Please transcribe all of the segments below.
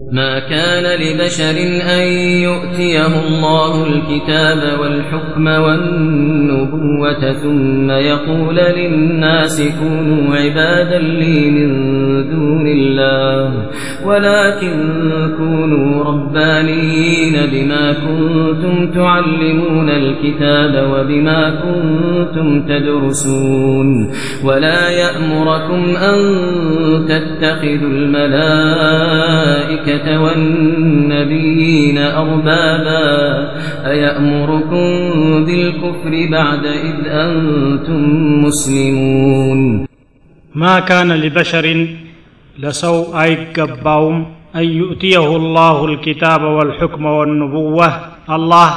ما كان لبشر أن يؤتيه الله الكتاب والحكم والنبوة ثم يقول للناس كونوا عبادا لي من دون الله ولكن كونوا ربانيين بما كنتم تعلمون الكتاب وبما كنتم تدرسون ولا يأمركم أن تتخذوا الملائكة الملائكة والنبيين أربابا أيأمركم بالكفر بعد إذ أنتم مسلمون ما كان لبشر لسوء أيقباهم أن يؤتيه الله الكتاب والحكم والنبوة الله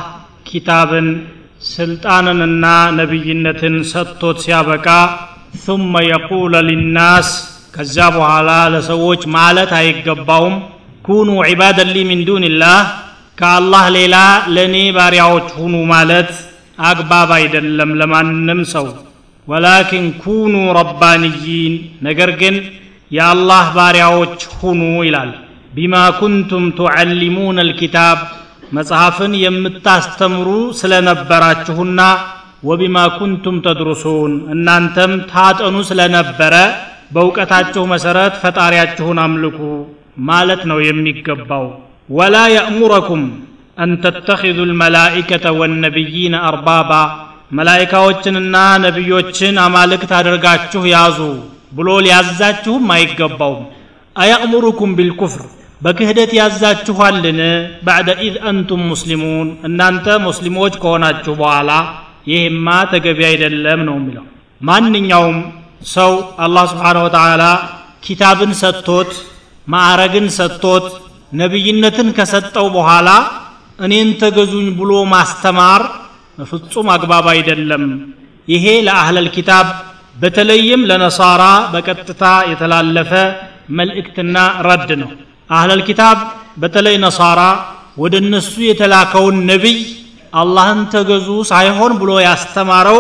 كتابا سلطاننا نبينة ستوت سيابكا ثم يقول للناس ከዛ በኋላ ለሰዎች ማለት አይገባውም ኩኑ ዒባደን ሊ ሚን ዱንላህ ከአላህ ሌላ ለእኔ ባሪያዎች ሁኑ ማለት አግባብ አይደለም ለማንም ሰው። ወላኪን ኩኑ ረባንይን ነገር ግን የአላህ ባሪያዎች ሁኑ ይላል። ቢማ ኩንቱም ቱዓሊሙን አልኪታብ መጽሐፍን የምታስተምሩ ስለነበራችሁና ወቢማ ኩንቱም ተድሩሱን እናንተም ታጠኑ ስለነበረ በእውቀታችሁ መሰረት ፈጣሪያችሁን አምልኩ ማለት ነው የሚገባው። ወላ የእሙረኩም አን ተተኪዙ ልመላኢከተ ወነቢይነ አርባባ መላይካዎችንና ነቢዮችን አማልክት አድርጋችሁ ያዙ ብሎ ሊያዛችሁም አይገባውም። አያእሙሩኩም ቢልኩፍር በክህደት ያዛችኋልን? بعد إذ أنتم مسلمون እናንተ ሙስሊሞች ከሆናችሁ በኋላ ይህማ ተገቢ አይደለም ነው የሚለው። ማንኛውም ሰው አላህ سبحانه وتعالى ኪታብን ሰጥቶት ማዕረግን ሰጥቶት ነቢይነትን ከሰጠው በኋላ እኔን ተገዙኝ ብሎ ማስተማር ፍጹም አግባብ አይደለም። ይሄ ለ أهل الكتاب በተለይም ለ نصارى በቀጥታ የተላለፈ መልእክትና ረድ ነው። አህለል ኪታብ በተለይ ነሳራ ወደ እነሱ የተላከውን ነቢይ አላህን ተገዙ ሳይሆን ብሎ ያስተማረው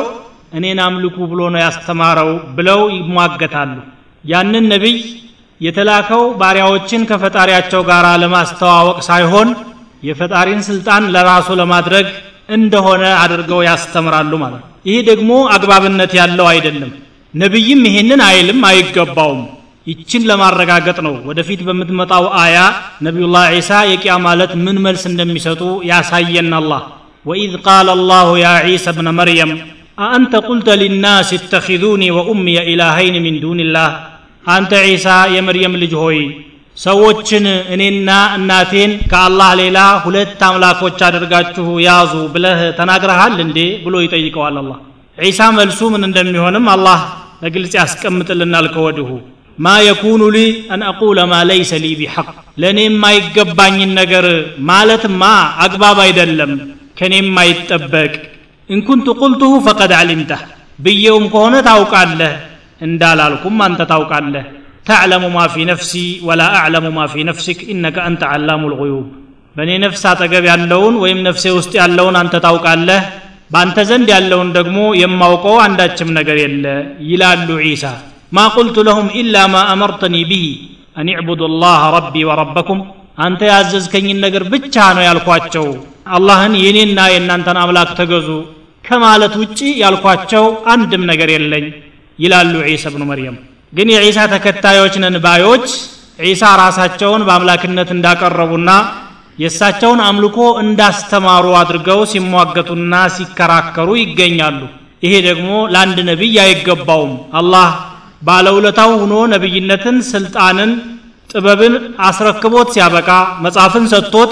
እኔን አምልኩ ብሎ ነው ያስተማረው ብለው ይሟገታሉ። ያንን ነቢይ የተላከው ባሪያዎችን ከፈጣሪያቸው ጋር ለማስተዋወቅ ሳይሆን የፈጣሪን ስልጣን ለራሱ ለማድረግ እንደሆነ አድርገው ያስተምራሉ ማለት ነው ይህ ደግሞ አግባብነት ያለው አይደለም ነቢይም ይሄንን አይልም አይገባውም ይችን ለማረጋገጥ ነው ወደፊት በምትመጣው አያ ነቢዩላህ ዒሳ የቂያ ማለት ምን መልስ እንደሚሰጡ ያሳየን አላህ ወኢዝ ቃለ አላሁ ያ ዒሳ ብነ መርየም አአንተ ቁልተ ሊናስ እተኪዙኒ ወኡምየ ኢላሀይን ሚን ዱንላህ አንተ ዒሳ የመርየም ልጅ ሆይ ሰዎችን እኔና እናቴን ከአላህ ሌላ ሁለት አምላኮች አድርጋችሁ ያዙ ብለህ ተናግረሃል እንዴ? ብሎ ይጠይቀዋል አላህ። ዒሳ መልሱ ምን እንደሚሆንም አላህ በግልጽ ያስቀምጥልናል ከወዲሁ ما يكون لي أن أقول ما ليس لي بحق ለእኔ የማይገባኝን ነገር ማለትማ አግባብ አይደለም ከእኔ የማይጠበቅ إن كنت قلته فقد علمته ብዬውም ከሆነ ታውቃለህ እንዳላልኩም አንተ ታውቃለህ። تعلم ما في نفسي ولا أعلم ما في نفسك إنك أنت علام الغيوب በእኔ ነፍስ አጠገብ ያለውን ወይም ነፍሴ ውስጥ ያለውን አንተ ታውቃለህ በአንተ ዘንድ ያለውን ደግሞ የማውቀው አንዳችም ነገር የለ ይላሉ ዒሳ። ማ ቁልቱ ለሁም ኢላ ማ አመርተኒ ብሂ አን ዕቡዱ ላህ ረቢ ወረበኩም። አንተ ያዘዝከኝን ነገር ብቻ ነው ያልኳቸው። አላህን የኔና የእናንተን አምላክ ተገዙ ከማለት ውጪ ያልኳቸው አንድም ነገር የለኝ ይላሉ ዒሳ ብኑ መርየም። ግን የዒሳ ተከታዮች ነን ባዮች ዒሳ ራሳቸውን በአምላክነት እንዳቀረቡና የእሳቸውን አምልኮ እንዳስተማሩ አድርገው ሲሟገቱና ሲከራከሩ ይገኛሉ። ይሄ ደግሞ ለአንድ ነቢይ አይገባውም። አላህ ባለውለታው ሆኖ ነቢይነትን ስልጣንን ጥበብን አስረክቦት ሲያበቃ መጽሐፍን ሰጥቶት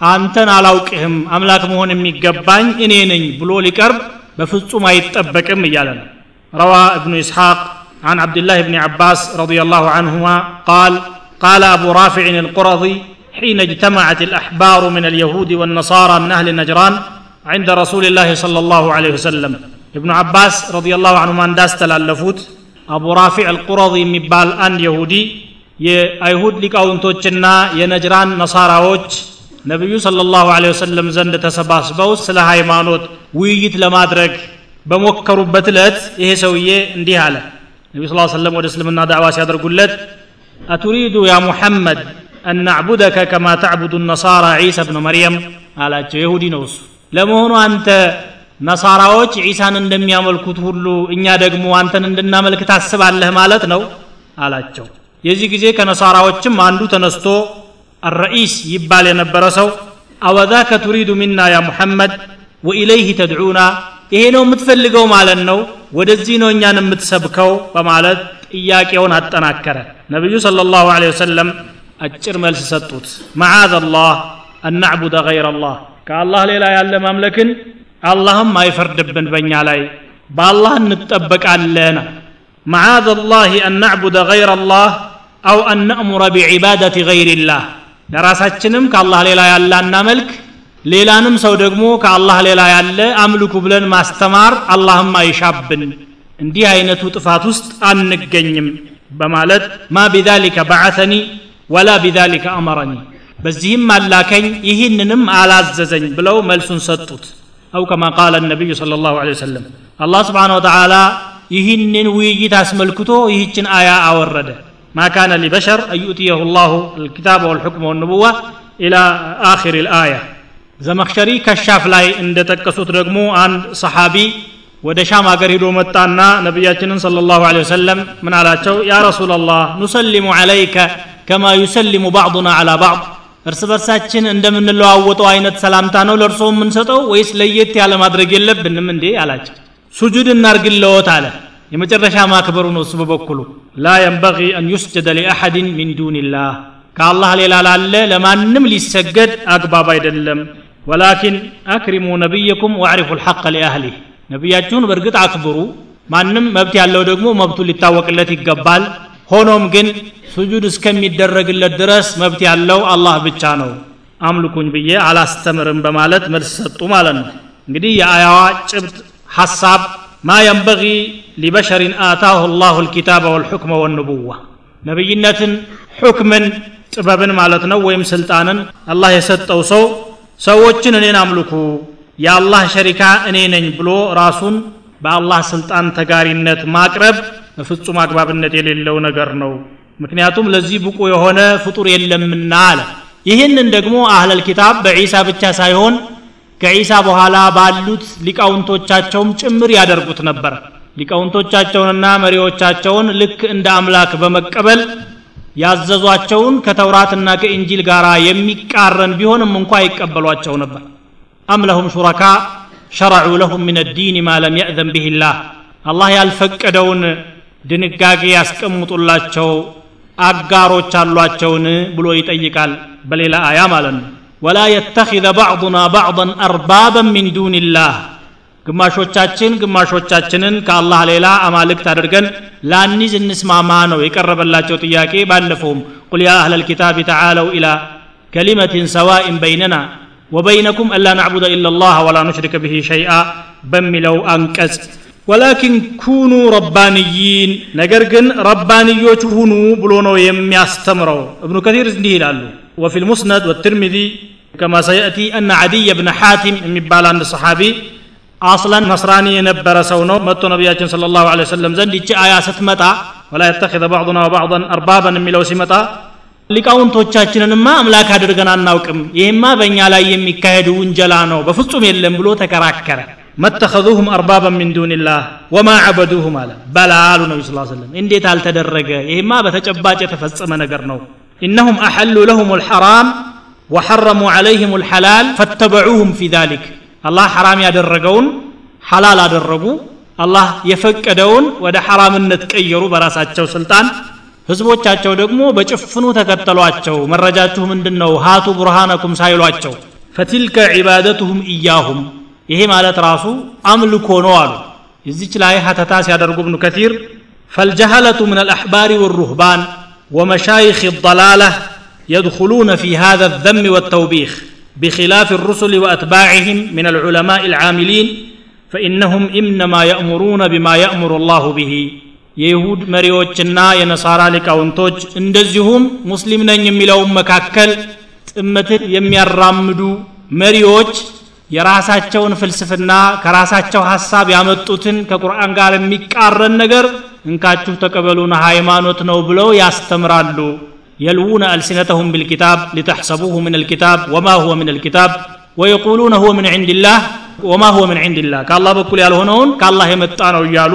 አንተን አላውቅህም አምላክ መሆን የሚገባኝ እኔ ነኝ ብሎ ሊቀርብ በፍጹም አይጠበቅም እያለ ነው روى ابن إسحاق عن عبد الله بن عباس رضي الله عنهما قال قال أبو رافع القرظي حين اجتمعت الأحبار من اليهود والنصارى من أهل نجران عند رسول الله صلى الله عليه وسلم ابن عباس رضي الله عنهما انداس تلالفوت أبو رافع القرظي مبال أن يهودي የአይሁድ ሊቃውንቶችና የነጅራን ነሳራዎች ነቢዩ صلى الله عليه وسلم ዘንድ ተሰባስበው ስለ ሃይማኖት ውይይት ለማድረግ በሞከሩበት ዕለት ይሄ ሰውዬ እንዲህ አለ ነቢ ስ ሰለም ወደ እስልምና ዳዕዋ ሲያደርጉለት አቱሪዱ ያ ሙሐመድ أن نعبدك كما تعبد النصارى عيسى بن مريم አላቸው የሁዲ ነው እሱ ለመሆኑ አንተ ነሳራዎች ዒሳን እንደሚያመልኩት ሁሉ እኛ ደግሞ አንተን እንድናመልክ ታስባለህ ማለት ነው አላቸው የዚህ ጊዜ ከነሳራዎችም አንዱ ተነስቶ አረኢስ ይባል የነበረ ሰው አወዛከ ቱሪዱ ሚና ያ ሙሐመድ ወኢለይህ ተድዑና ይሄ ነው የምትፈልገው ማለት ነው። ወደዚህ ነው እኛን የምትሰብከው በማለት ጥያቄውን አጠናከረ። ነቢዩ صለ ላሁ ለ ወሰለም አጭር መልስ ሰጡት። መዓዝ አላህ አን ናዕቡደ ገይረ አላህ ከአላህ ሌላ ያለ ማምለክን አላህም አይፈርድብን በእኛ ላይ በአላህ እንጠበቃለን። መዓዝ አላህ አን ናዕቡደ ገይረ አላህ አው አን ነእሙረ ቢዒባደት ገይሪላህ ለራሳችንም ከአላህ ሌላ ያለ አናመልክ ሌላንም ሰው ደግሞ ከአላህ ሌላ ያለ አምልኩ ብለን ማስተማር አላህም አይሻብን እንዲህ አይነቱ ጥፋት ውስጥ አንገኝም በማለት ማ ቢዛሊከ በዓተኒ ወላ ቢዛሊከ አመረኒ በዚህም አላከኝ ይህንንም አላዘዘኝ ብለው መልሱን ሰጡት አው ከማ ቃለ ነቢዩ ለ ላሁ ለ ወሰለም አላህ ስብሓን ወተላ ይህንን ውይይት አስመልክቶ ይህችን አያ አወረደ ما كان لبشر أن يؤتيه الله الكتاب والحكم والنبوة إلى آخر الآية ዘመክሸሪ ከሻፍ ላይ እንደጠቀሱት ደግሞ አንድ ሰሓቢ ወደ ሻም አገር ሂዶ መጣና ነቢያችንን صلى الله عليه وسلم ምን አላቸው? يا رسول الله نسلم عليك كما يسلم بعضنا على بعض። እርስ በርሳችን እንደምንለዋወጠው አይነት ሰላምታ ነው ለእርሶ የምንሰጠው ወይስ ለየት ያለ ማድረግ የለብንም እንዴ አላቸው። ሱጁድ እናርግለዎት አለ። የመጨረሻ ማክበሩ ነው እሱ በበኩሉ ላ የንበጊ አን ዩስጀደ ሊአሐድን ሚን ዱንላህ ከአላህ ሌላ ላለ ለማንም ሊሰገድ አግባብ አይደለም ወላኪን አክሪሙ ነቢየኩም ወአዕሪፉ ልሐቅ ሊአህሊህ ነቢያችሁን በእርግጥ አክብሩ ማንም መብት ያለው ደግሞ መብቱ ሊታወቅለት ይገባል ሆኖም ግን ስጁድ እስከሚደረግለት ድረስ መብት ያለው አላህ ብቻ ነው አምልኩኝ ብዬ አላስተምርም በማለት መልስ ሰጡ ማለት ነው እንግዲህ የአያዋ ጭብጥ ሐሳብ ማ የንበጊ ሊበሸሪን አታሁ ላሁ ልኪታበ ወልሑክመ ወንቡዋ ነቢይነትን ሑክምን ጥበብን ማለት ነው ወይም ስልጣንን አላህ የሰጠው ሰው ሰዎችን እኔን አምልኩ የአላህ ሸሪካ እኔ ነኝ ብሎ ራሱን በአላህ ስልጣን ተጋሪነት ማቅረብ በፍጹም አግባብነት የሌለው ነገር ነው። ምክንያቱም ለዚህ ብቁ የሆነ ፍጡር የለምና አለ። ይህንን ደግሞ አህለል ኪታብ በዒሳ ብቻ ሳይሆን ከዒሳ በኋላ ባሉት ሊቃውንቶቻቸውም ጭምር ያደርጉት ነበር። ሊቃውንቶቻቸውንና መሪዎቻቸውን ልክ እንደ አምላክ በመቀበል ያዘዟቸውን ከተውራትና ከኢንጂል ጋር የሚቃረን ቢሆንም እንኳ ይቀበሏቸው ነበር። አም ሹረካ ሸረዑ ለሁም ምን ዲን ማ ለም የእዘን ብህ ላህ አላህ ያልፈቀደውን ድንጋጌ ያስቀምጡላቸው አጋሮች አሏቸውን ብሎ ይጠይቃል በሌላ አያ ማለት ነው። ወላ የተኪዘ ባዕዱና ባዕضን አርባበን ሚን ዱንላህ ግማሾቻችን ግማሾቻችንን ከአላህ ሌላ አማልክት አድርገን ላኒዝ እንስማማ ነው የቀረበላቸው ጥያቄ ባለፈውም ቁል ያ አህለ ልኪታብ ተዓለው ኢላ ከሊመትን ሰዋኢን በይነና ወበይነኩም አላ ናዕቡደ ኢላ ላህ ወላ ኑሽሪከ ብሂ ሸይአ በሚለው አንቀጽ ወላኪን ኩኑ ረባንይን ነገር ግን ረባንዮች ሁኑ ብሎ ነው የሚያስተምረው እብኑ ከቲር እንዲህ ይላሉ ወፊ ልሙስነድ ወትርሚዚ ከማ ሰየእቲ አነ ዓዲይ ብነ ሓቲም የሚባል አንድ ሰሓቢ አስለን ነስራኒ የነበረ ሰው ነው። መጥቶ ነቢያችን ስለ ላሁ ለ ወሰለም ዘንድ ይቺ አያ ስትመጣ ወላ የተኪዘ ባዕዱና ወባዕضን አርባበን የሚለው ሲመጣ ሊቃውንቶቻችንንማ አምላክ አድርገን አናውቅም። ይህማ በእኛ ላይ የሚካሄድ ውንጀላ ነው። በፍጹም የለም ብሎ ተከራከረ። መተኸዙሁም አርባበን ሚን ዱንላህ ወማ ዐበዱሁም አለ። በላ ነቢ ስ ሰለም እንዴት አልተደረገ? ይህማ በተጨባጭ የተፈጸመ ነገር ነው። ኢነሁም አሐሉ ለሁም ልሐራም ወሐረሙ ዐለይህም ልሐላል ፈተበዑሁም ፊ ዛሊክ አላህ ሐራም ያደረገውን ሐላል አደረጉ አላህ የፈቀደውን ወደ ሐራምነት ቀየሩ በራሳቸው ስልጣን ህዝቦቻቸው ደግሞ በጭፍኑ ተከተሏቸው መረጃችሁ ምንድን ነው ሃቱ ቡርሃነኩም ሳይሏቸው ፈቲልከ ዒባደቱሁም ኢያሁም ይሄ ማለት ራሱ አምልኮ ነው አሉ እዚች ላይ ሀተታ ሲያደርጉ ብኑ ከቲር ፈልጀሃለቱ ምን አልአሕባሪ ወሩህባን ወመሻይኽ الضلالة يدخلون في هذا الذم والتوبيخ بخلاف الرسل وأتباعهم من العلماء العاملين فإنهم إنما يأمرون بما يأمر الله به የይሁድ መሪዎችና የነሳራ ሊቃውንቶች እንደዚሁም ሙስሊም ነኝ የሚለውን መካከል ጥመትን የሚያራምዱ መሪዎች የራሳቸውን ፍልስፍና ከራሳቸው ሐሳብ ያመጡትን ከቁርአን ጋር የሚቃረን ነገር እንካችሁ ተቀበሉን ሃይማኖት ነው ብለው ያስተምራሉ يلوون ألسنتهم بالكتاب لتحسبوه من الكتاب وما هو من الكتاب ويقولون هو من عند الله وما هو من عند الله كالله بكل ያልሆነውን ከአላህ የመጣ ነው እያሉ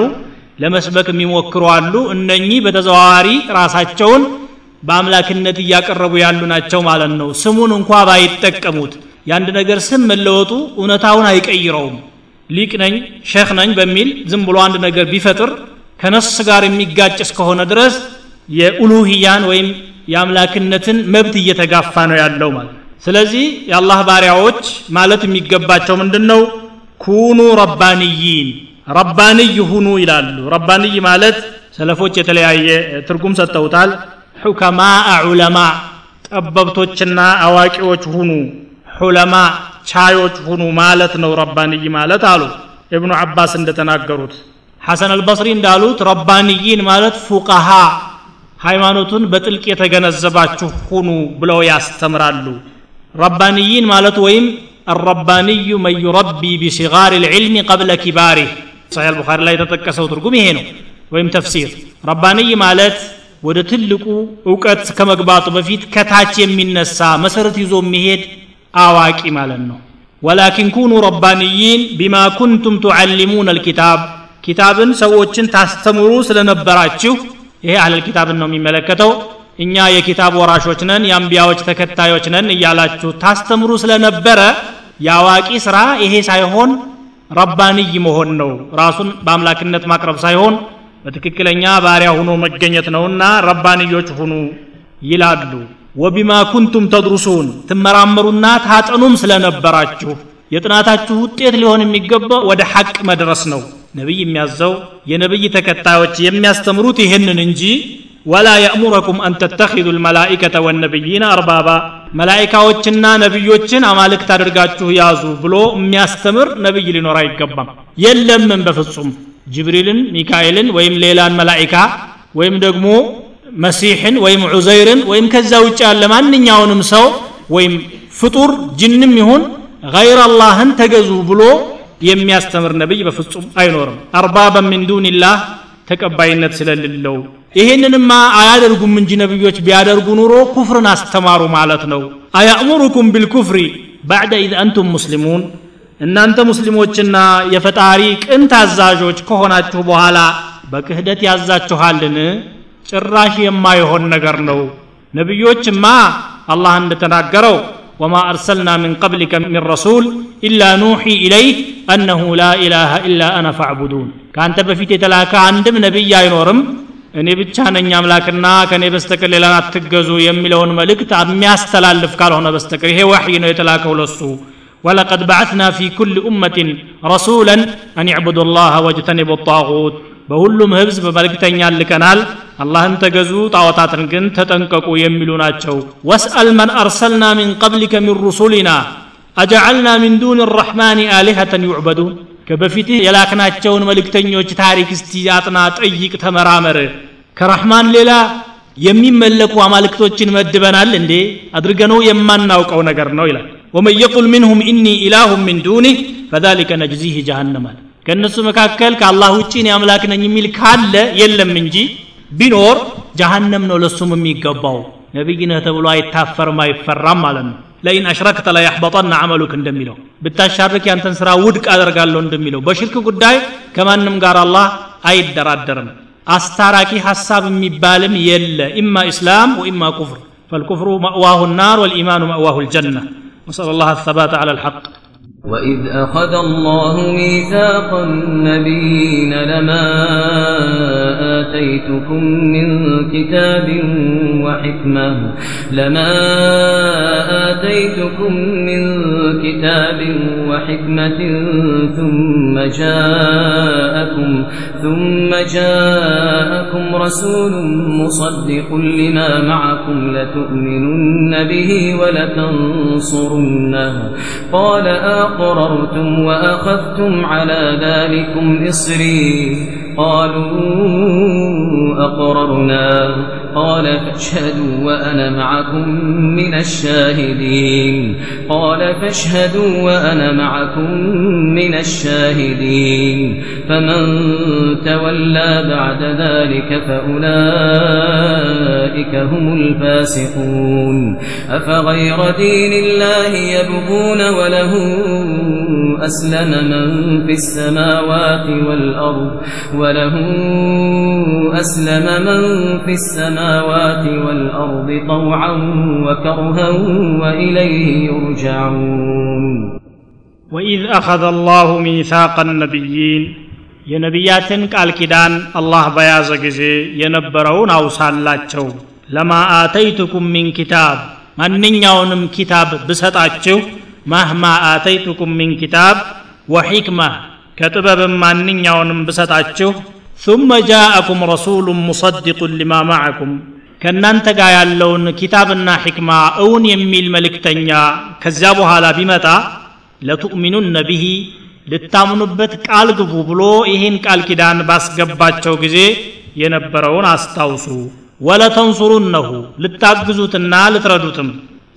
ለመስበክ የሚሞክሩ አሉ እነኚህ በተዘዋዋሪ ራሳቸውን በአምላክነት እያቀረቡ ያሉ ናቸው ማለት ነው ስሙን እንኳ ባይጠቀሙት የአንድ ነገር ስም መለወጡ እውነታውን አይቀይረውም ሊቅ ነኝ ሼክ ነኝ በሚል ዝም ብሎ አንድ ነገር ቢፈጥር ከነስ ጋር የሚጋጭ እስከሆነ ድረስ የኡሉህያን ወይም የአምላክነትን መብት እየተጋፋ ነው ያለው ማለት ስለዚህ የአላህ ባሪያዎች ማለት የሚገባቸው ምንድን ነው ኩኑ ረባንይን ረባንይ ሁኑ ይላሉ። ረባንይ ማለት ሰለፎች የተለያየ ትርጉም ሰጥተውታል። ሑከማ ዑለማ ጠበብቶችና አዋቂዎች ሁኑ። ሑለማ ቻዮች ሁኑ ማለት ነው ረባንይ ማለት አሉ። እብኑ አባስ እንደተናገሩት ሐሰን አልበስሪ እንዳሉት ረባንይን ማለት ፉቀሃ ሃይማኖቱን በጥልቅ የተገነዘባችሁ ሁኑ ብለው ያስተምራሉ ረባንይን ማለት ወይም الرباني من يربي بصغار العلم قبل كباره صحيح البخاري ላይ የተጠቀሰው ትርጉም ይሄ ነው ወይም ተፍሲር ረባንይ ማለት ወደ ትልቁ እውቀት ከመግባቱ በፊት ከታች የሚነሳ መሰረት ይዞ የሚሄድ አዋቂ ማለት ነው ወላኪን ኩኑ ረባንይን ቢማ ኩንቱም ቱዓሊሙን አልኪታብ ኪታብን ሰዎችን ታስተምሩ ስለነበራችሁ ይሄ አህለል ኪታብን ነው የሚመለከተው። እኛ የኪታብ ወራሾች ነን የአንቢያዎች ተከታዮች ነን እያላችሁ ታስተምሩ ስለነበረ የአዋቂ ስራ ይሄ ሳይሆን ረባንይ መሆን ነው። ራሱን በአምላክነት ማቅረብ ሳይሆን በትክክለኛ ባሪያ ሁኖ መገኘት ነውና ረባንዮች ሁኑ ይላሉ። ወቢማ ኩንቱም ተድሩሱን ትመራመሩና ታጠኑም ስለነበራችሁ የጥናታችሁ ውጤት ሊሆን የሚገባው ወደ ሐቅ መድረስ ነው ነቢይ የሚያዘው የነቢይ ተከታዮች የሚያስተምሩት ይህንን እንጂ ወላ የእሙረኩም አን ተተኪዙ ልመላኢከተ ወነቢይነ አርባባ መላኢካዎችና ነቢዮችን አማልክት አድርጋችሁ ያዙ ብሎ የሚያስተምር ነቢይ ሊኖር አይገባም የለምን በፍጹም ጅብሪልን ሚካኤልን ወይም ሌላን መላኢካ ወይም ደግሞ መሲሕን ወይም ዑዘይርን ወይም ከዛ ውጭ ያለ ማንኛውንም ሰው ወይም ፍጡር ጅንም ይሁን ገይር አላህን ተገዙ ብሎ የሚያስተምር ነቢይ በፍጹም አይኖርም አርባበን ምን ዱንላህ ተቀባይነት ስለሌለው ይሄንንማ አያደርጉም እንጂ ነቢዮች ቢያደርጉ ኑሮ ኩፍርን አስተማሩ ማለት ነው አያእሙሩኩም ቢልኩፍሪ ባዕደ ኢዝ አንቱም ሙስሊሙን እናንተ ሙስሊሞችና የፈጣሪ ቅን ታዛዦች ከሆናችሁ በኋላ በክህደት ያዛችኋልን ጭራሽ የማይሆን ነገር ነው ነቢዮችማ አላህ እንደተናገረው وما أرسلنا من قبلك من رسول إلا نوحي إليه أنه لا إله إلا أنا فاعبدون كانت بفيت تلاك عندم نبي አይኖርም እኔ ብቻ ነኝ አምላክና ከኔ በስተቀር ሌላን አትገዙ የሚለውን መልእክት የሚያስተላልፍ ካልሆነ በስተቀር ይሄ ወሕይ ነው የተላከው ለሱ ولقد بعثنا في كل أمة رسولا أن يعبدوا الله واجتنبوا الطاغوت በሁሉም ህዝብ መልእክተኛ ልከናል አላህን ተገዙ ጣዖታትን ግን ተጠንቀቁ የሚሉ ናቸው ወስአል መን አርሰልና ሚን ቀብሊከ ሚን ሩሱሊና አጀዐልና ሚን ዱን ራሕማን አሊሀተን ዩዕበዱን ከበፊትህ የላክናቸውን መልእክተኞች ታሪክ እስቲ አጥና ጠይቅ ተመራመር ከረሕማን ሌላ የሚመለኩ አማልክቶችን መድበናል እንዴ አድርገነው የማናውቀው ነገር ነው ይላል ወመን የቁል ሚንሁም ኢኒ ኢላሁ ሚን ዱኒህ ፈዛሊከ ነጅዚህ ጀሃነማል ከእነሱ መካከል ከአላህ ውጭ እኔ አምላክ ነኝ የሚል ካለ የለም እንጂ ቢኖር ጀሃነም ነው ለሱም የሚገባው ነቢይ ነህ ተብሎ አይታፈርም አይፈራም ማለት ነው ለኢን አሽረክተ ለያሕበጠና አመሉክ እንደሚለው ብታሻርክ ያንተን ስራ ውድቅ አደርጋለሁ እንደሚለው በሽርክ ጉዳይ ከማንም ጋር አላህ አይደራደርም አስታራቂ ሐሳብ የሚባልም የለ ኢማ ኢስላም ወኢማ ኩፍር فالكفر مأواه النار والإيمان مأواه الجنة نسأل الله الثبات على الحق وإذ أخذ الله ميثاق النبيين لما آتيتكم من كتاب وحكمة لما آتيتكم من كتاب وحكمة ثم جاءكم ثم جاءكم رسول مصدق لما معكم لتؤمنن به ولتنصرنه قال أقررتم وأخذتم على ذلكم إصري قالوا أقررنا. قال فاشهدوا وأنا معكم من الشاهدين. قال فاشهدوا وأنا معكم من الشاهدين. فمن تولى بعد ذلك فأولئك هم الفاسقون. أفغير دين الله يبغون وله أسلم من في السماوات والأرض وله أسلم من في السماوات والأرض طوعا وكرها وإليه يرجعون وإذ أخذ الله ميثاق النبيين የነቢያትን ቃል ኪዳን አላህ በያዘ ጊዜ የነበረውን አውሳላቸው ለማ አተይቱኩም ሚን ኪታብ ማንኛውንም ኪታብ ብሰጣችሁ ማህማ አተይቱኩም ሚን ኪታብ ወሒክማ ከጥበብም ማንኛውንም ብሰጣችሁ ثم جاءكم رسول مصدق لما معكم ከእናንተ ጋር ያለውን ኪታብና ሕክማ እውን የሚል መልእክተኛ ከዚያ በኋላ ቢመጣ ለቱእሚኑነ ብሂ ልታምኑበት ቃል ግቡ ብሎ ይህን ቃል ኪዳን ባስገባቸው ጊዜ የነበረውን አስታውሱ ወለተንሱሩነሁ ልታግዙትና ልትረዱትም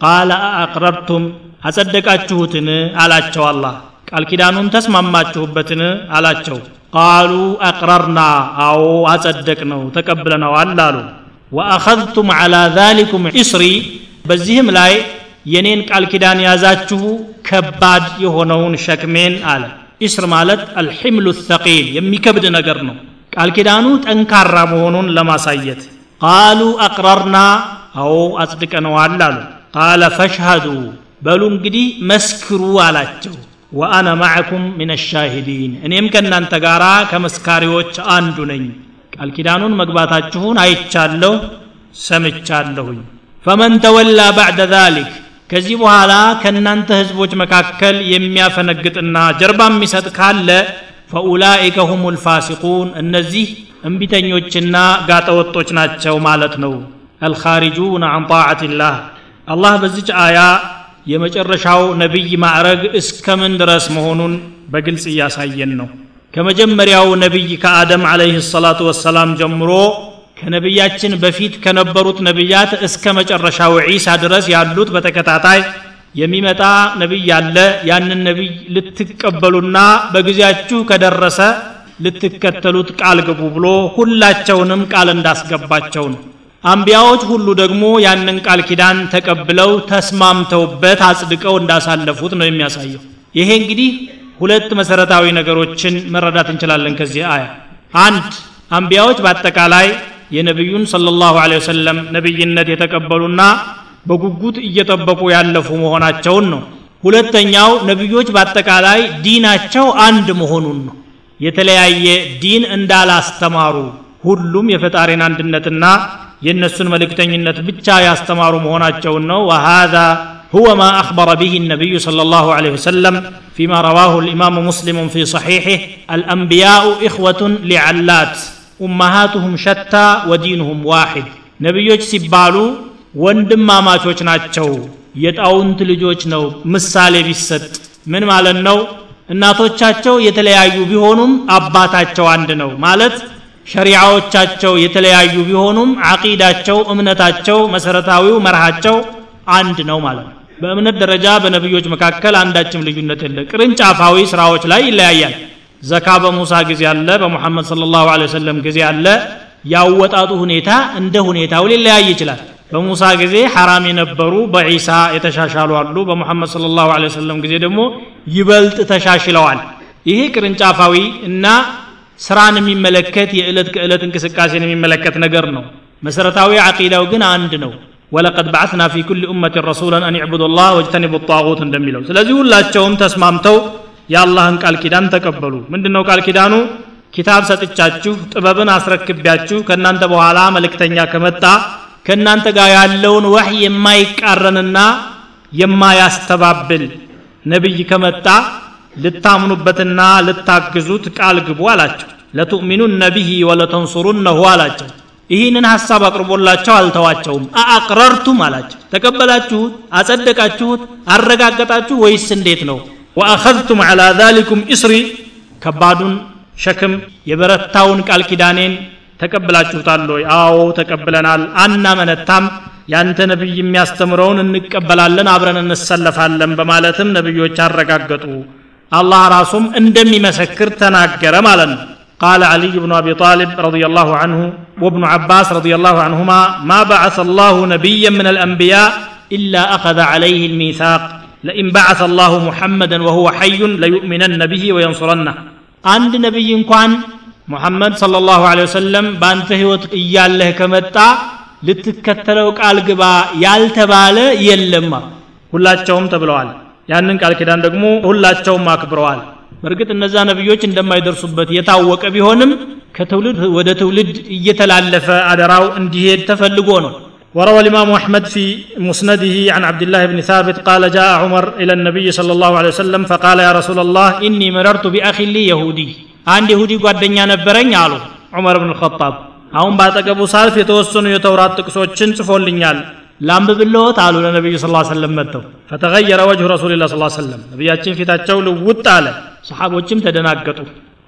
ቃለ አቅረርቱም አጸደቃችሁትን? አላቸው አላህ። ቃል ኪዳኑን ተስማማችሁበትን? አላቸው። ቃሉ አቅረርና አዎ አጸደቅ ነው ተቀብለነዋል አሉ። ወአኸዝቱም ዓላ ዛሊኩም ኢስሪ በዚህም ላይ የኔን ቃል ኪዳን ያዛችሁ ከባድ የሆነውን ሸክሜን አለ። ኢስር ማለት አልሕምሉ ተቂል የሚከብድ ነገር ነው። ቃል ኪዳኑ ጠንካራ መሆኑን ለማሳየት ቃሉ አቅረርና አዎ አጽድቀነዋል አሉ። ቃለ ፈሽሃዱ በሉ እንግዲህ መስክሩ አላቸው። ወአነ ማዕኩም ምን ሻሂዲን እኔም ከእናንተ ጋር ከመስካሪዎች አንዱ ነኝ። ቃል ኪዳኑን መግባታችሁን አይቻለሁ ሰምቻለሁኝ። ፈመን ተወላ ባዕደ ዛሊክ ከዚህ በኋላ ከእናንተ ህዝቦች መካከል የሚያፈነግጥና ጀርባ የሚሰጥ ካለ ፈኡላኢከ ሁም ልፋሲቁን እነዚህ እምቢተኞችና ጋጠወጦች ናቸው ማለት ነው። አልኻሪጁን አን ጣዓትላህ አላህ በዚች አያ የመጨረሻው ነቢይ ማዕረግ እስከምን ድረስ መሆኑን በግልጽ እያሳየን ነው። ከመጀመሪያው ነቢይ ከአደም አለይህ ሰላቱ ወሰላም ጀምሮ ከነቢያችን በፊት ከነበሩት ነቢያት እስከ መጨረሻው ዒሳ ድረስ ያሉት በተከታታይ የሚመጣ ነቢይ አለ። ያንን ነቢይ ልትቀበሉና በጊዜያችሁ ከደረሰ ልትከተሉት ቃል ግቡ ብሎ ሁላቸውንም ቃል እንዳስገባቸው ነው አንቢያዎች ሁሉ ደግሞ ያንን ቃል ኪዳን ተቀብለው ተስማምተውበት አጽድቀው እንዳሳለፉት ነው የሚያሳየው። ይሄ እንግዲህ ሁለት መሰረታዊ ነገሮችን መረዳት እንችላለን ከዚህ አያ። አንድ አንቢያዎች በአጠቃላይ የነቢዩን ሰለላሁ ዐለይሂ ወሰለም ነቢይነት የተቀበሉና በጉጉት እየጠበቁ ያለፉ መሆናቸውን ነው። ሁለተኛው ነቢዮች በአጠቃላይ ዲናቸው አንድ መሆኑን ነው። የተለያየ ዲን እንዳላስተማሩ ሁሉም የፈጣሪን አንድነትና የእነሱን መልእክተኝነት ብቻ ያስተማሩ መሆናቸውን ነው وهذا هو ما أخبر به النبي صلى الله عليه وسلم فيما رواه الإمام مسلم في صحيحه الأنبياء إخوة لعلات أمهاتهم شتى ودينهم واحد ነቢዮች ሲባሉ ወንድማማቾች ናቸው የጣውንት ልጆች ነው ምሳሌ ቢሰጥ ምን ማለት ነው እናቶቻቸው የተለያዩ ቢሆኑም አባታቸው አንድ ነው ማለት ሸሪዓዎቻቸው የተለያዩ ቢሆኑም አቂዳቸው እምነታቸው መሰረታዊው መርሃቸው አንድ ነው ማለት ነው። በእምነት ደረጃ በነቢዮች መካከል አንዳችም ልዩነት የለ። ቅርንጫፋዊ ስራዎች ላይ ይለያያል። ዘካ በሙሳ ጊዜ አለ በሙሐመድ ስለ ላሁ ወሰለም ጊዜ አለ። ያወጣጡ ሁኔታ እንደ ሁኔታው ሊለያይ ይችላል። በሙሳ ጊዜ ሐራም የነበሩ በዒሳ የተሻሻሉ አሉ። በሙሐመድ ስለ ላሁ ወሰለም ጊዜ ደግሞ ይበልጥ ተሻሽለዋል። ይሄ ቅርንጫፋዊ እና ስራን የሚመለከት የዕለት ከዕለት እንቅስቃሴን የሚመለከት ነገር ነው። መሰረታዊ አቂዳው ግን አንድ ነው። ወለቀድ በዓትና ፊ ኩል ኡመት ረሱላን አን ዕቡዱ ላህ ወጅተኒቡ ጣጉት እንደሚለው። ስለዚህ ሁላቸውም ተስማምተው የአላህን ቃል ኪዳን ተቀበሉ። ምንድን ነው ቃል ኪዳኑ? ኪታብ ሰጥቻችሁ ጥበብን አስረክቢያችሁ ከእናንተ በኋላ መልእክተኛ ከመጣ ከእናንተ ጋር ያለውን ወህይ የማይቃረንና የማያስተባብል ነቢይ ከመጣ ልታምኑበትና ልታግዙት ቃል ግቡ አላቸው። ለቱእሚኑነ ቢሂ ወለተንሱሩነሁ አላቸው። ይህንን ሐሳብ አቅርቦላቸው አልተዋቸውም። አአቅረርቱም አላቸው። ተቀበላችሁት? አጸደቃችሁት? አረጋገጣችሁ? ወይስ እንዴት ነው? ወአኸዝቱም ዐላ ዛሊኩም እስሪ ከባዱን ሸክም የበረታውን ቃል ኪዳኔን ተቀብላችሁታል ወይ? አዎ ተቀብለናል። አናመነታም። ያንተ ነቢይ የሚያስተምረውን እንቀበላለን አብረን እንሰለፋለን በማለትም ነቢዮች አረጋገጡ አላህ ራሱም እንደሚመሰክር ተናገረ ማለት ነው قال علي بن ابي طالب رضي الله عنه وابن عباس رضي الله عنهما ما بعث الله نبيا من الانبياء الا اخذ عليه الميثاق لئن بعث الله محمدا وهو حي ليؤمنن به وينصرنه عند نبي እንኳን ሙሐመድ ሰለላሁ ዐለይሂ ወሰለም በአንተ ህይወት እያለህ ከመጣ ልትከተለው ቃል ግባ ያልተባለ የለም ሁላቸውም ተብለዋል ያንን ቃል ኪዳን ደግሞ ሁላቸውም አክብረዋል በእርግጥ እነዛ ነቢዮች እንደማይደርሱበት የታወቀ ቢሆንም ከትውልድ ወደ ትውልድ እየተላለፈ አደራው እንዲሄድ ተፈልጎ ነው وروى الإمام أحمد في مسنده عن عبد الله بن ثابت قال جاء عمر إلى النبي صلى الله عليه وسلم فقال يا رسول الله إني مررت بأخ لي يهودي አንድ ይሁዲ ጓደኛ ነበረኝ አሉ ዑመር ብን ልኸጣብ አሁን ባጠገቡ ሳልፍ የተወሰኑ የተውራት ጥቅሶችን ጽፎልኛል ላንብብልዎት አሉ ለነቢዩ ስ ሰለም መጥተው ፈተገየረ ወጅሁ ረሱልላ ስ ሰለም ነቢያችን ፊታቸው ልውጥ አለ ሰሓቦችም ተደናገጡ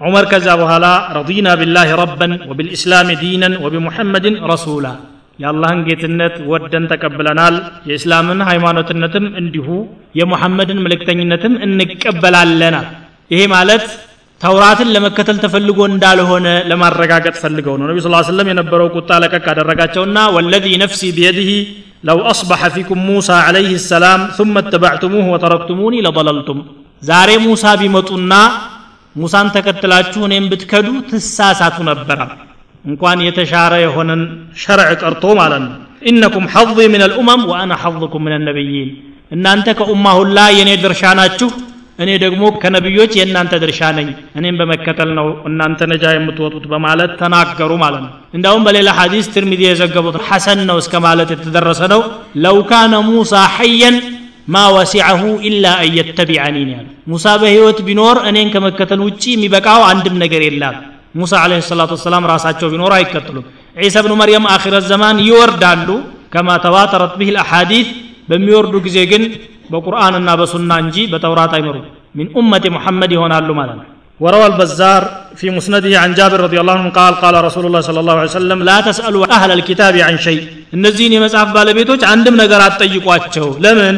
ዑመር ከዛ በኋላ ረዲና ቢላህ ረበን ወቢልእስላም ዲነን ወቢሙሐመድን ረሱላ የአላህን ጌትነት ወደን ተቀብለናል የእስላምን ሃይማኖትነትም እንዲሁ የሙሐመድን መልእክተኝነትም እንቀበላለናል ይሄ ማለት ተውራትን ለመከተል ተፈልጎ እንዳልሆነ ለማረጋገጥ ፈልገው ነው ነቢ ስ ስለም የነበረው ቁጣ ለቀቅ አደረጋቸውና ወለዚ ነፍሲ ቢየድህ ለው አስበሐ ፊኩም ሙሳ ዓለይህ ሰላም ثم اتبعتموه ወተረክቱሙኒ ለضለልቱም ዛሬ ሙሳ ቢመጡና ሙሳን ተከትላችሁ እኔም ብትከዱ ትሳሳቱ ነበረ እንኳን የተሻረ የሆነን ሸርዕ ቀርቶ ማለት ነው ኢነኩም ሐظ ምን አልኡመም ወአና ሐظኩም ምን አነቢይን እናንተ ከኡማ ሁላ የእኔ ድርሻ ናችሁ እኔ ደግሞ ከነቢዮች የእናንተ ድርሻ ነኝ እኔም በመከተል ነው እናንተ ነጃ የምትወጡት በማለት ተናገሩ ማለት ነው እንዳውም በሌላ ሐዲስ ትርሚዚ የዘገቡት ሐሰን ነው እስከ ማለት የተደረሰ ነው ለው ካነ ሙሳ ሐየን ማ ወሲዐሁ ኢላ አን የተቢዐኒን ያሉ ሙሳ በህይወት ቢኖር እኔን ከመከተል ውጭ የሚበቃው አንድም ነገር የለም ሙሳ አለህ ሰላቱ ወሰላም ራሳቸው ቢኖር አይከተሉም ዒሳ ብኑ መርየም አኺረት ዘማን ይወርዳሉ ከማ ተዋተረት ብህ ልአሓዲት በሚወርዱ ጊዜ ግን በቁርአንና በሱና እንጂ በተውራት አይመሩም ሚን ኡመቲ ሙሐመድ ይሆናሉ ማለት ነው وروى البزار في مسنده عن جابر رضي الله عنه قال قال رسول الله صلى الله عليه وسلم لا تسألوا أهل الكتاب عن شيء النزين يمسعف بالبيتوج عندهم نقرات تيقواتشو لمن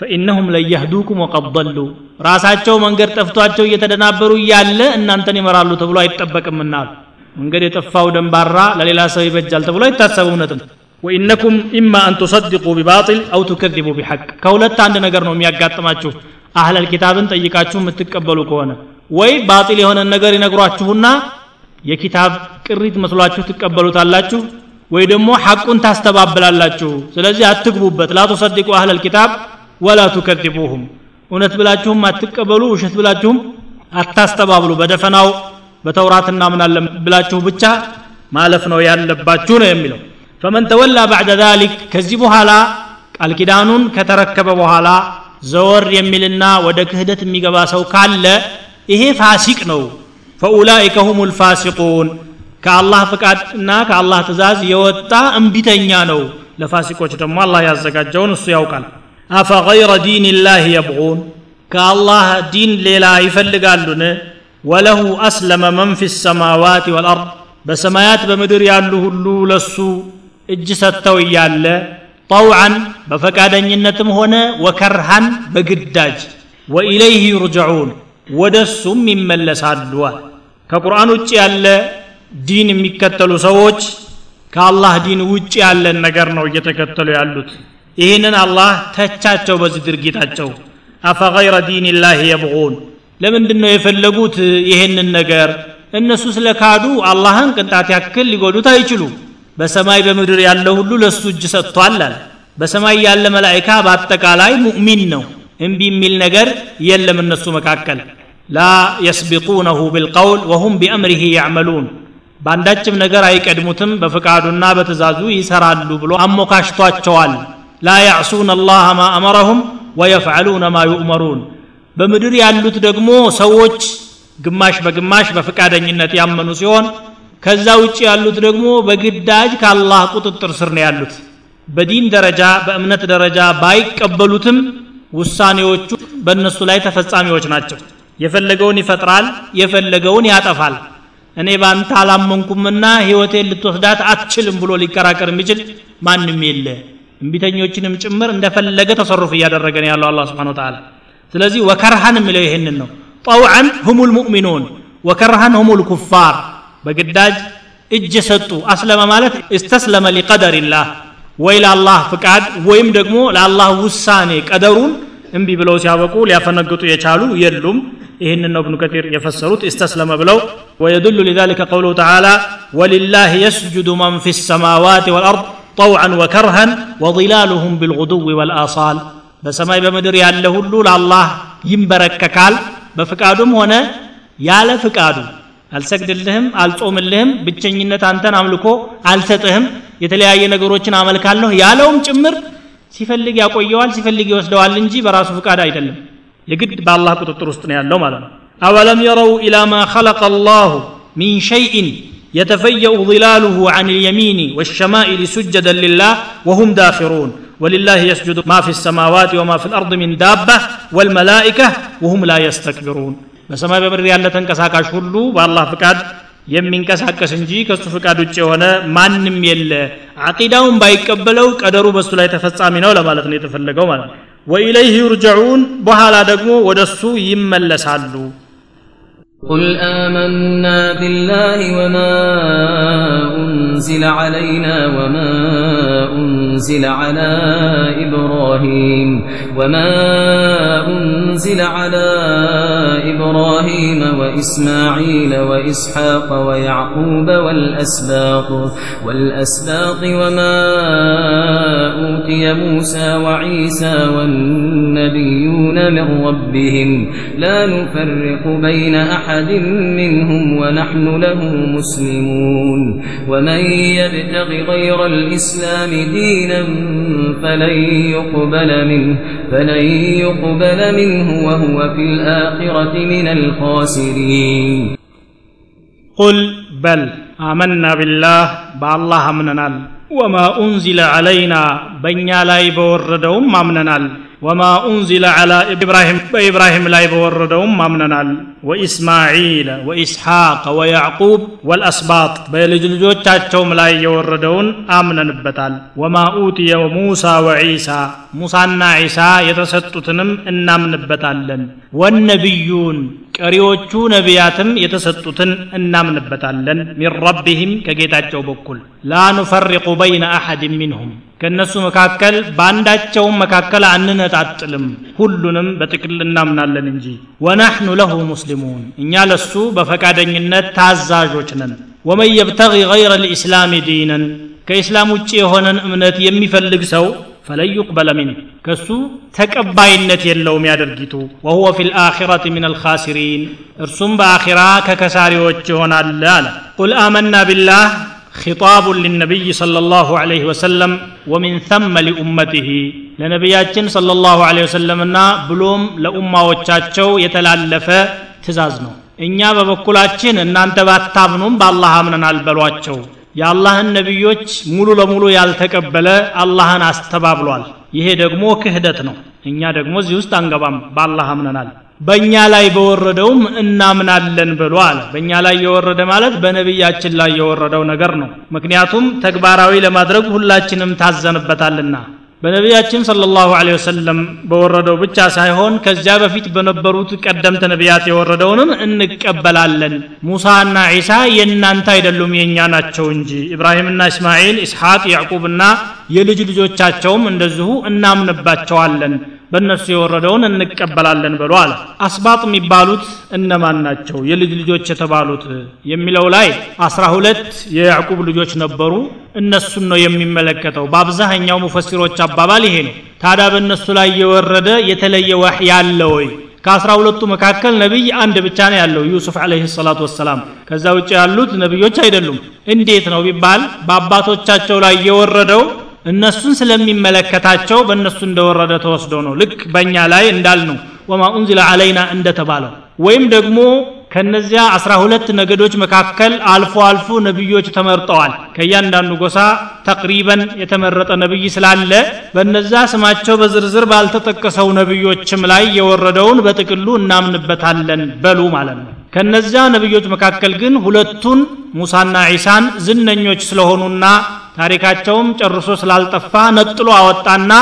فإنهم لن يهدوكم وقد ضلوا ራሳቸው መንገድ ጠፍቷቸው እየተደናበሩ እያለ እናንተን ይመራሉ ተብሎ አይጠበቅምና መንገድ የጠፋው ደንባራ ለሌላ ሰው ይበጃል ተብሎ አይታሰብ እውነትም ወኢነኩም ኢማ አን ቱሰድቁ ቢባጢል አው ቱከዚቡ ቢሐቅ። ከሁለት አንድ ነገር ነው የሚያጋጥማችሁ። አህለል ኪታብን ጠይቃችሁ የምትቀበሉ ከሆነ ወይ ባጢል የሆነ ነገር ይነግሯችሁና የኪታብ ቅሪት መስሏችሁ ትቀበሉታላችሁ ወይ ደግሞ ሐቁን ታስተባብላላችሁ። ስለዚህ አትግቡበት። ላ ቱሰድቁ አህለል ኪታብ ወላ ቱከዚቡሁም። እውነት ብላችሁም አትቀበሉ ውሸት ብላችሁም አታስተባብሉ። በደፈናው በተውራት እናምናለን ብላችሁ ብቻ ማለፍ ነው ያለባችሁ ነው የሚለው فمن تولى بعد ذلك كذب قال الكدان كتركب وهالا زور يملنا ودكهدت ميغباسو كالا إيه فاسق نو فأولئك هم الفاسقون. كالله فقاتنا كالله تزاز يوتا انبتنيا نو لفاسق وشتم الله يزكى جون السياوكال أفغير دين الله يبغون؟ كالله دين ليلا يفلق وله أسلم من في السماوات والأرض بسمايات بمدر يعلوه اللو لسو እጅ ሰጥተው እያለ ጠውዓን በፈቃደኝነትም ሆነ ወከርሃን በግዳጅ ወኢለይህ ዩርጅዑን ወደ እሱም ይመለሳሉ ከቁርአን ውጭ ያለ ዲን የሚከተሉ ሰዎች ከአላህ ዲን ውጭ ያለን ነገር ነው እየተከተሉ ያሉት። ይህንን አላህ ተቻቸው በዚህ ድርጊታቸው። አፈገይረ ዲንላህ የብغون ለምንድን ነው የፈለጉት ይህንን ነገር? እነሱ ስለ ካዱ አላህን ቅንጣት ያክል ሊጎዱት አይችሉ በሰማይ በምድር ያለው ሁሉ ለእሱ እጅ ሰጥቷል አለ። በሰማይ ያለ መላይካ በአጠቃላይ ሙእሚን ነው። እምቢ የሚል ነገር የለም እነሱ መካከል። ላ የስቢቁነሁ ቢልቀውል ወሁም ቢአምሪህ ያዕመሉን። በአንዳችም ነገር አይቀድሙትም በፍቃዱና በትእዛዙ ይሰራሉ ብሎ አሞካሽቷቸዋል። ላ ያዕሱን አላህ ማ አመረሁም ወየፍዓሉነ ማ ዩእመሩን። በምድር ያሉት ደግሞ ሰዎች ግማሽ በግማሽ በፍቃደኝነት ያመኑ ሲሆን ከዛ ውጭ ያሉት ደግሞ በግዳጅ ከአላህ ቁጥጥር ስር ነው ያሉት። በዲን ደረጃ በእምነት ደረጃ ባይቀበሉትም ውሳኔዎቹ በእነሱ ላይ ተፈጻሚዎች ናቸው። የፈለገውን ይፈጥራል የፈለገውን ያጠፋል። እኔ ባንተ አላመንኩምና ህይወቴን ልትወስዳት አትችልም ብሎ ሊከራከር የሚችል ማንም የለ። እምቢተኞችንም ጭምር እንደፈለገ ተሰሩፍ እያደረገ ነው ያለው አላ ስብን ተላ ስለዚህ ወከርሃን የሚለው ይህንን ነው። ጠውዓን ሁሙ ልሙእሚኑን ወከርሃን ሁሙ ልኩፋር በግዳጅ እጅ ሰጡ አስለመ ማለት እስተስለመ ሊቀደርላህ ወይ ለአላህ ፍቃድ ወይም ደግሞ ለአላህ ውሳኔ ቀደሩን እምቢ ብለው ሲያበቁ ሊያፈነግጡ የቻሉ የሉም ይህንን ነው እብኑ ከቲር የፈሰሩት استسلم ብለው ويدل لذلك قوله تعالى ولله يسجد من في السماوات والأرض طوعا وكرها وظلالهم بالغدو والآصال በሰማይ በምድር ያለ ሁሉ ለአላህ ይንበረከካል በፍቃዱም ሆነ ያለ ፍቃዱ አልሰግድልህም አልጾምልህም ብቸኝነት አንተን አምልኮ አልሰጥህም የተለያየ ነገሮችን አመልካለሁ ያለውም ጭምር ሲፈልግ ያቆየዋል ሲፈልግ ይወስደዋል እንጂ በራሱ ፍቃድ አይደለም የግድ በአላህ ቁጥጥር ውስጥ ነው ያለው ማለት ነው አወለም የረው ኢላ ማ ኸለቀ አላሁ ሚን ሸይእን يتفيأ ظلاله عن اليمين والشمائل سجدا لله وهم داخرون ولله يسجد ما في السماوات وما في الأرض من دابة والملائكة وهم لا يستكبرون በሰማይ በምድር ያለ ተንቀሳቃሽ ሁሉ በአላህ ፍቃድ የሚንቀሳቀስ እንጂ ከሱ ፍቃድ ውጭ የሆነ ማንም የለ። አቂዳውን ባይቀበለው ቀደሩ በሱ ላይ ተፈጻሚ ነው ለማለት ነው የተፈለገው ማለት ነው። ወኢለይህ ዩርጀዑን በኋላ ደግሞ ወደ እሱ ይመለሳሉ قل آمنا بالله وما أنزل علينا وما أنزل على إبراهيم وما أنزل على إبراهيم وإسماعيل وإسحاق ويعقوب والأسباط والأسباط وما أوتي موسى وعيسى والنبيون من ربهم لا نفرق بين أحد منهم ونحن له مسلمون. ومن يبتغ غير الإسلام دينا فلن يقبل منه فلن يقبل منه وهو في الآخرة من الخاسرين. قل بل آمنا بالله بالله أمننا وما أنزل علينا بنيا لا يبوردهم أمننا وما أنزل على إبراهيم بإبراهيم لا يبرد أمم ننال وإسماعيل وإسحاق ويعقوب والأسباط بيلجل جوتشاتهم لا يوردون آمنا نبتال وما أوتي موسى وعيسى موسى وعيسى يتسطتنم إنام نبتال والنبيون ቀሪዎቹ ነቢያትም የተሰጡትን እናምንበታለን ሚን ረቢህም ከጌታቸው በኩል ላ ኑፈሪቁ በይነ አሐድን ሚንሁም ከእነሱ መካከል በአንዳቸውም መካከል አንነጣጥልም ሁሉንም በጥቅል እናምናለን እንጂ ወናሕኑ ለሁ ሙስሊሙን እኛ ለሱ በፈቃደኝነት ታዛዦች ነን ወመን የብተጊ ገይረ ልእስላም ዲነን ከኢስላም ውጭ የሆነን እምነት የሚፈልግ ሰው ፈለን ዩቅበለ ሚን ከሱ ተቀባይነት የለውም ያደርጊቱ ወሁወ ፊ ልአኪረት ምን አልካሲሪን እርሱም በአኺራ ከከሳሪዎች ይሆናል አለ ቁል አመና ቢላህ خطاب للنبي صلى الله عليه وسلم ومن ثم لأمته لنبياتين صلى الله عليه وسلم بلوم لأمة وچاچو يتلالف تزازنو እኛ በበኩላችን እናንተ ባታምኑም በአላህ አምነናል በሏቸው የአላህን ነቢዮች ሙሉ ለሙሉ ያልተቀበለ አላህን አስተባብሏል። ይሄ ደግሞ ክህደት ነው። እኛ ደግሞ እዚህ ውስጥ አንገባም። በአላህ አምነናል። በእኛ ላይ በወረደውም እናምናለን ብሎ አለ። በእኛ ላይ የወረደ ማለት በነቢያችን ላይ የወረደው ነገር ነው። ምክንያቱም ተግባራዊ ለማድረግ ሁላችንም ታዘንበታልና በነቢያችን ሰለላሁ ዐለይሂ ወሰለም በወረደው ብቻ ሳይሆን ከዚያ በፊት በነበሩት ቀደምት ነቢያት የወረደውንም እንቀበላለን። ሙሳና ዒሳ የእናንተ አይደሉም የእኛ ናቸው እንጂ። ኢብራሂምና እስማኤል ኢስሐቅ ያዕቁብና የልጅ ልጆቻቸውም እንደዚሁ እናምንባቸዋለን በእነሱ የወረደውን እንቀበላለን አለ። አስባጥ የሚባሉት እነማን ናቸው? የልጅ ልጆች የተባሉት የሚለው ላይ አስራ ሁለት የያዕቁብ ልጆች ነበሩ። እነሱን ነው የሚመለከተው። በአብዛኛው ሙፈሲሮች አባባል ይሄ ነው። ታዲያ በእነሱ ላይ የወረደ የተለየ ዋህ ያለ ወይ? ከአስራ ሁለቱ መካከል ነቢይ አንድ ብቻ ነው ያለው ዩሱፍ አለህ ሰላቱ ወሰላም። ከዛ ውጭ ያሉት ነቢዮች አይደሉም። እንዴት ነው ቢባል በአባቶቻቸው ላይ የወረደው እነሱን ስለሚመለከታቸው በእነሱ እንደወረደ ተወስዶ ነው። ልክ በእኛ ላይ እንዳልነው ወማ ኡንዚለ አለይና እንደተባለው ወይም ደግሞ ከነዚያ አስራ ሁለት ነገዶች መካከል አልፎ አልፎ ነቢዮች ተመርጠዋል። ከእያንዳንዱ ጎሳ ተቅሪበን የተመረጠ ነቢይ ስላለ በነዛ ስማቸው በዝርዝር ባልተጠቀሰው ነቢዮችም ላይ የወረደውን በጥቅሉ እናምንበታለን በሉ ማለት ነው። ከነዚያ ነቢዮች መካከል ግን ሁለቱን ሙሳና ዒሳን ዝነኞች ስለሆኑና ታሪካቸውም ጨርሶ ስላልጠፋ ነጥሎ አወጣና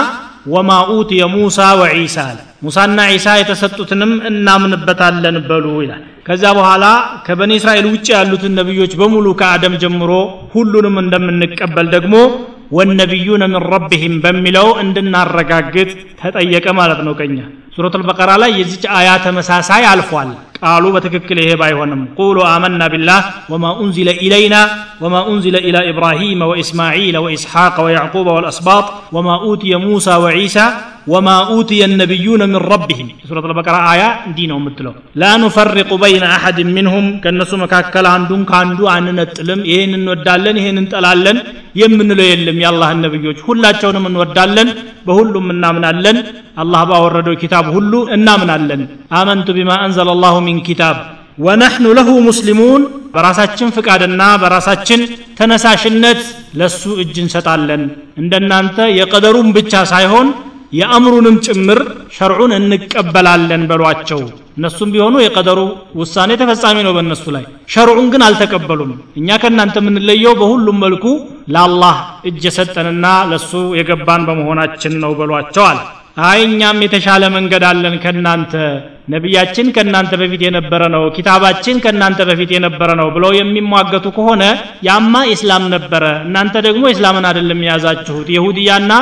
ወማ ኡትየ ሙሳ ወዒሳ አለ። ሙሳና ዒሳ የተሰጡትንም እናምንበታለን በሉ ይላል። ከዚያ በኋላ ከበኒ እስራኤል ውጭ ያሉትን ነቢዮች በሙሉ ከአደም ጀምሮ ሁሉንም እንደምንቀበል ደግሞ ወነቢዩነ ምን ረብህም በሚለው እንድናረጋግጥ ተጠየቀ ማለት ነው። ከኛ ሱረት አልበቀራ ላይ የዚች አያ ተመሳሳይ አልፏል ቃሉ በትክክል ይሄ ባይሆንም ቁሉ አመና ቢላህ ወማ ኡንዚለ ኢለይና ወማ ኡንዚለ ኢላ ኢብራሂመ ወኢስማዒለ ወኢስሐቅ ወያዕቁበ ወልአስባጥ ወማ ኡትየ ሙሳ ወዒሳ ወማ ኡትየ ነቢዩነ ምን ረቢህም የሱረት አልበቀራ አያ እንዲህ ነው የምትለው ላ ኑፈሪቁ በይነ አሐድ ሚንሁም ከእነሱ መካከል አንዱን ከአንዱ አንነጥልም ይህን እንወዳለን ይህን እንጠላለን የምንለው የለም የአላህን ነቢዮች ሁላቸውንም እንወዳለን በሁሉም እናምናለን። አላህ ባወረደው ኪታብ ሁሉ እናምናለን። አመንቱ ቢማ አንዘለ አላሁ ሚን ኪታብ ወነሕኑ ለሁ ሙስሊሙን በራሳችን ፍቃድና በራሳችን ተነሳሽነት ለሱ እጅ እንሰጣለን። እንደናንተ የቀደሩን ብቻ ሳይሆን የአእምሩንም ጭምር ሸርዑን እንቀበላለን በሏቸው። እነሱም ቢሆኑ የቀደሩ ውሳኔ ተፈጻሚ ነው በእነሱ ላይ። ሸርዑን ግን አልተቀበሉም። እኛ ከእናንተ የምንለየው በሁሉም መልኩ ለአላህ እጅ የሰጠንና ለሱ የገባን በመሆናችን ነው በሏቸዋል አይ እኛም የተሻለ መንገድ አለን ከእናንተ። ነቢያችን ከእናንተ በፊት የነበረ ነው ኪታባችን ከእናንተ በፊት የነበረ ነው ብለው የሚሟገቱ ከሆነ ያማ ኢስላም ነበረ። እናንተ ደግሞ ኢስላምን አይደለም የያዛችሁት የሁድያና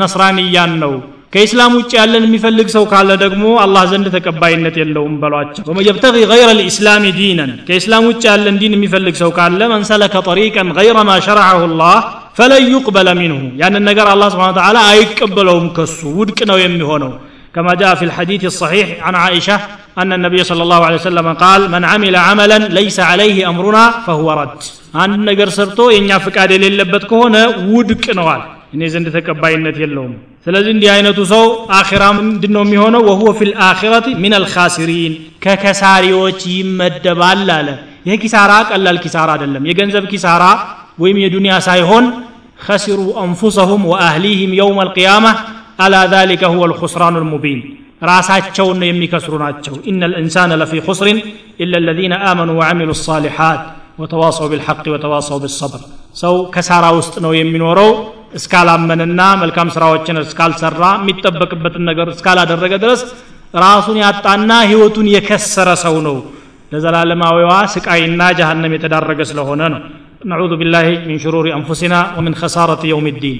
ነስራንያን ነው ከኢስላም ውጭ ያለን የሚፈልግ ሰው ካለ ደግሞ አላህ ዘንድ ተቀባይነት የለውም በሏቸው ወመን የብተጊ ገይረ ልእስላም ዲነን ከኢስላም ውጭ ያለን ዲን የሚፈልግ ሰው ካለ መን ሰለከ ጠሪቀን ገይረ ማ ሸረዐሁ ላህ ፈለን ዩቅበለ ሚንሁ ያንን ነገር አላህ ስብሓን ተዓላ አይቀበለውም ከሱ ውድቅ ነው የሚሆነው كما جاء في الحديث الصحيح عن عائشة أن النبي صلى الله عليه وسلم قال من عمل عملا ليس عليه أمرنا فهو رد አንድ ነገር ሰርቶ የእኛ ፍቃድ የሌለበት ከሆነ ውድቅ ነዋል እኔ ዘንድ ተቀባይነት የለውም ስለዚህ እንዲህ አይነቱ ሰው አኼራ ምንድን ነው የሚሆነው ወሁወ ፊ ልአኼረት ምን አልካሲሪን ከከሳሪዎች ይመደባል አለ ይህ ኪሳራ ቀላል ኪሳራ አይደለም የገንዘብ ኪሳራ ወይም የዱንያ ሳይሆን ከሲሩ አንፉሰሁም ወአህሊህም የውም አልቅያማ አላ ዛሊከ ሁወ ልኹስራኑ ልሙቢን ራሳቸውን ነው የሚከስሩ ናቸው ኢነ ልኢንሳነ ለፊ ኹስሪን ኢላ ለዚነ አመኑ ወዓሚሉ ሳሊሓት ወተዋሰው ብልሐቅ ወተዋሰው ብሰብር ሰው ከሳራ ውስጥ ነው የሚኖረው እስካላመነና መልካም ስራዎችን እስካልሰራ የሚጠበቅበትን ነገር እስካላደረገ ድረስ ራሱን ያጣና ህይወቱን የከሰረ ሰው ነው ለዘላለማዊዋ ስቃይና ጀሃነም የተዳረገ ስለሆነ ነው ነዑዙ ቢላህ ሚን ሽሩሪ አንፉሲና ወሚን ከሳረት የውም ዲን